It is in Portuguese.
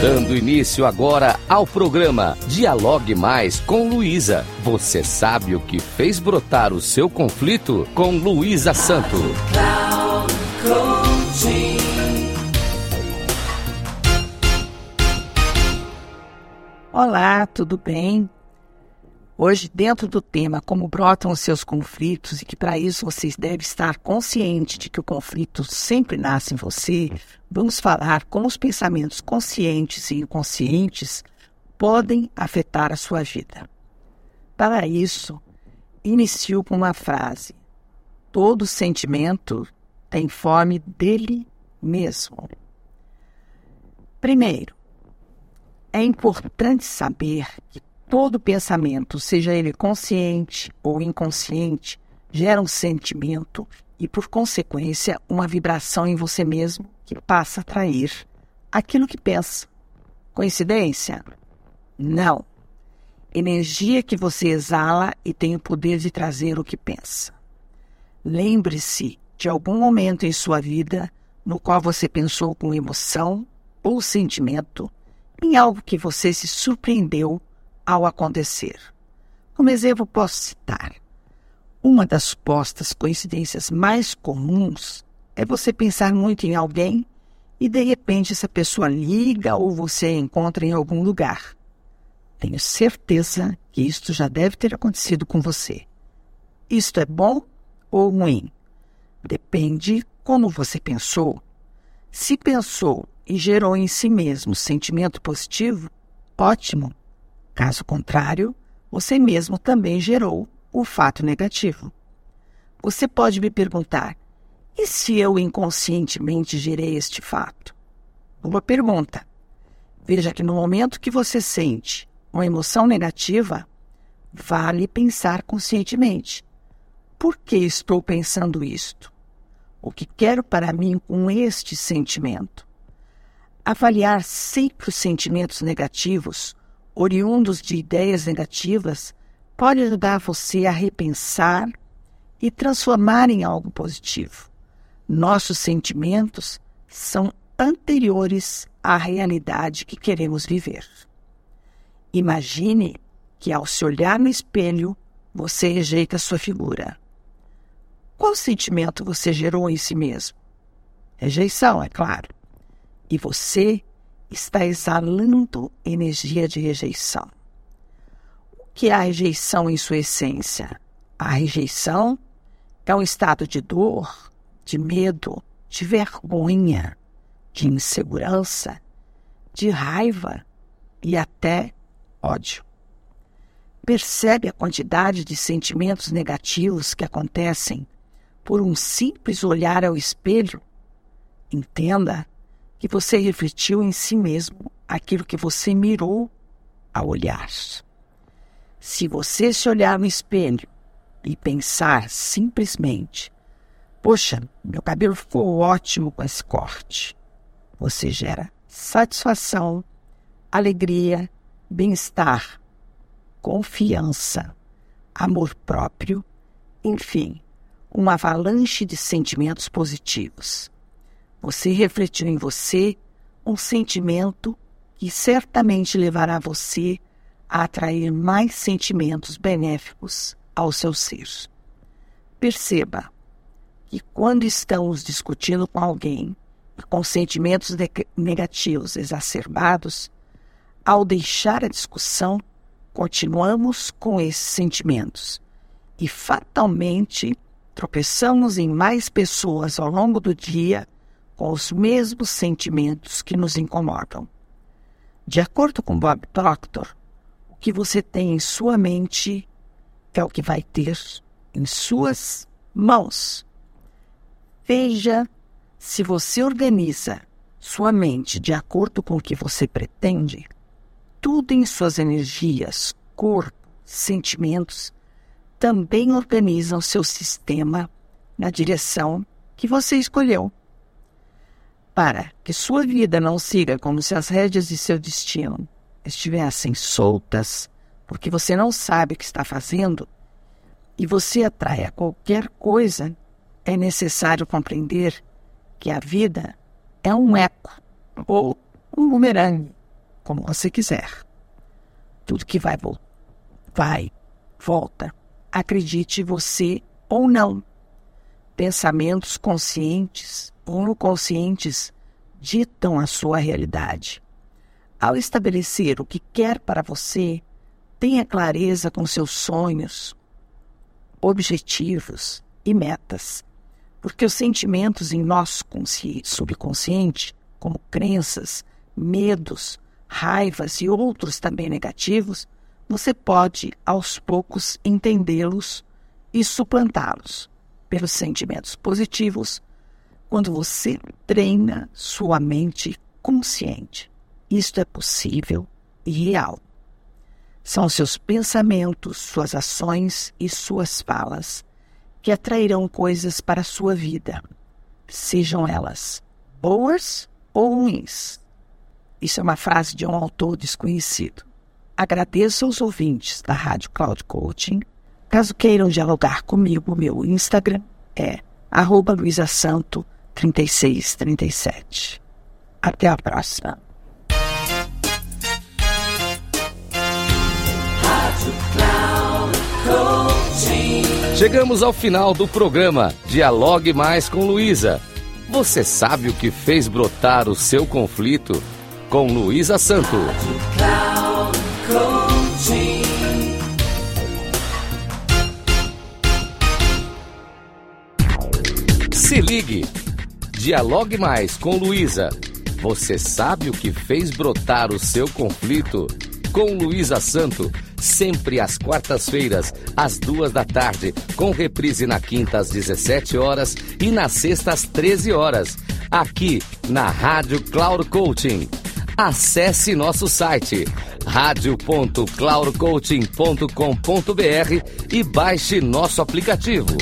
Dando início agora ao programa Dialogue Mais com Luísa. Você sabe o que fez brotar o seu conflito com Luísa Santo. Olá, tudo bem? Hoje, dentro do tema como brotam os seus conflitos e que para isso vocês devem estar conscientes de que o conflito sempre nasce em você, vamos falar como os pensamentos conscientes e inconscientes podem afetar a sua vida. Para isso, inicio com uma frase: Todo sentimento tem fome dele mesmo. Primeiro, é importante saber que todo pensamento, seja ele consciente ou inconsciente, gera um sentimento e, por consequência, uma vibração em você mesmo que passa a atrair aquilo que pensa. Coincidência? Não. Energia que você exala e tem o poder de trazer o que pensa. Lembre-se de algum momento em sua vida no qual você pensou com emoção ou sentimento em algo que você se surpreendeu ao acontecer. Como exemplo, posso citar: uma das supostas coincidências mais comuns é você pensar muito em alguém e de repente essa pessoa liga ou você encontra em algum lugar. Tenho certeza que isto já deve ter acontecido com você. Isto é bom ou ruim? Depende como você pensou. Se pensou e gerou em si mesmo sentimento positivo, ótimo. Caso contrário, você mesmo também gerou o fato negativo. Você pode me perguntar: e se eu inconscientemente gerei este fato? Boa pergunta. Veja que no momento que você sente uma emoção negativa, vale pensar conscientemente. Por que estou pensando isto? O que quero para mim com este sentimento? Avaliar sempre os sentimentos negativos oriundos de ideias negativas pode ajudar você a repensar e transformar em algo positivo. Nossos sentimentos são anteriores à realidade que queremos viver. Imagine que ao se olhar no espelho, você rejeita sua figura. Qual sentimento você gerou em si mesmo? Rejeição, é claro. E você está exalando energia de rejeição. O que é a rejeição em sua essência? A rejeição é um estado de dor, de medo, de vergonha, de insegurança, de raiva e até ódio. Percebe a quantidade de sentimentos negativos que acontecem por um simples olhar ao espelho? Entenda que você refletiu em si mesmo aquilo que você mirou ao olhar. Se você se olhar no espelho e pensar simplesmente: Poxa, meu cabelo ficou ótimo com esse corte, você gera satisfação, alegria, bem-estar, confiança, amor próprio, enfim, uma avalanche de sentimentos positivos. Você refletiu em você um sentimento que certamente levará você a atrair mais sentimentos benéficos ao seu ser. Perceba que quando estamos discutindo com alguém com sentimentos negativos exacerbados, ao deixar a discussão, continuamos com esses sentimentos e fatalmente tropeçamos em mais pessoas ao longo do dia com os mesmos sentimentos que nos incomodam. De acordo com Bob Proctor, o que você tem em sua mente é o que vai ter em suas mãos. Veja se você organiza sua mente de acordo com o que você pretende, tudo em suas energias, corpo, sentimentos, também organizam seu sistema na direção que você escolheu para que sua vida não siga como se as rédeas de seu destino estivessem soltas, porque você não sabe o que está fazendo, e você atrai a qualquer coisa, é necessário compreender que a vida é um eco ou um bumerangue como você quiser. Tudo que vai, vai, volta. Acredite você ou não. Pensamentos conscientes ou inconscientes ditam a sua realidade. Ao estabelecer o que quer para você, tenha clareza com seus sonhos, objetivos e metas, porque os sentimentos em nosso subconsciente, como crenças, medos, raivas e outros também negativos, você pode aos poucos entendê-los e suplantá-los pelos sentimentos positivos quando você treina sua mente consciente. Isto é possível e real. São seus pensamentos, suas ações e suas falas que atrairão coisas para a sua vida, sejam elas boas ou ruins. Isso é uma frase de um autor desconhecido. Agradeço aos ouvintes da Rádio Cloud Coaching. Caso queiram dialogar comigo, meu Instagram é arroba luisasanto3637. Até a próxima. Chegamos ao final do programa Dialogue Mais com Luísa. Você sabe o que fez brotar o seu conflito? Com Luísa Santo. Se ligue. Dialogue mais com Luísa. Você sabe o que fez brotar o seu conflito? Com Luísa Santo, sempre às quartas-feiras, às duas da tarde, com reprise na quinta às 17 horas e na sexta às 13 horas, aqui na Rádio Cloud Coaching. Acesse nosso site radio.cloudcoaching.com.br e baixe nosso aplicativo.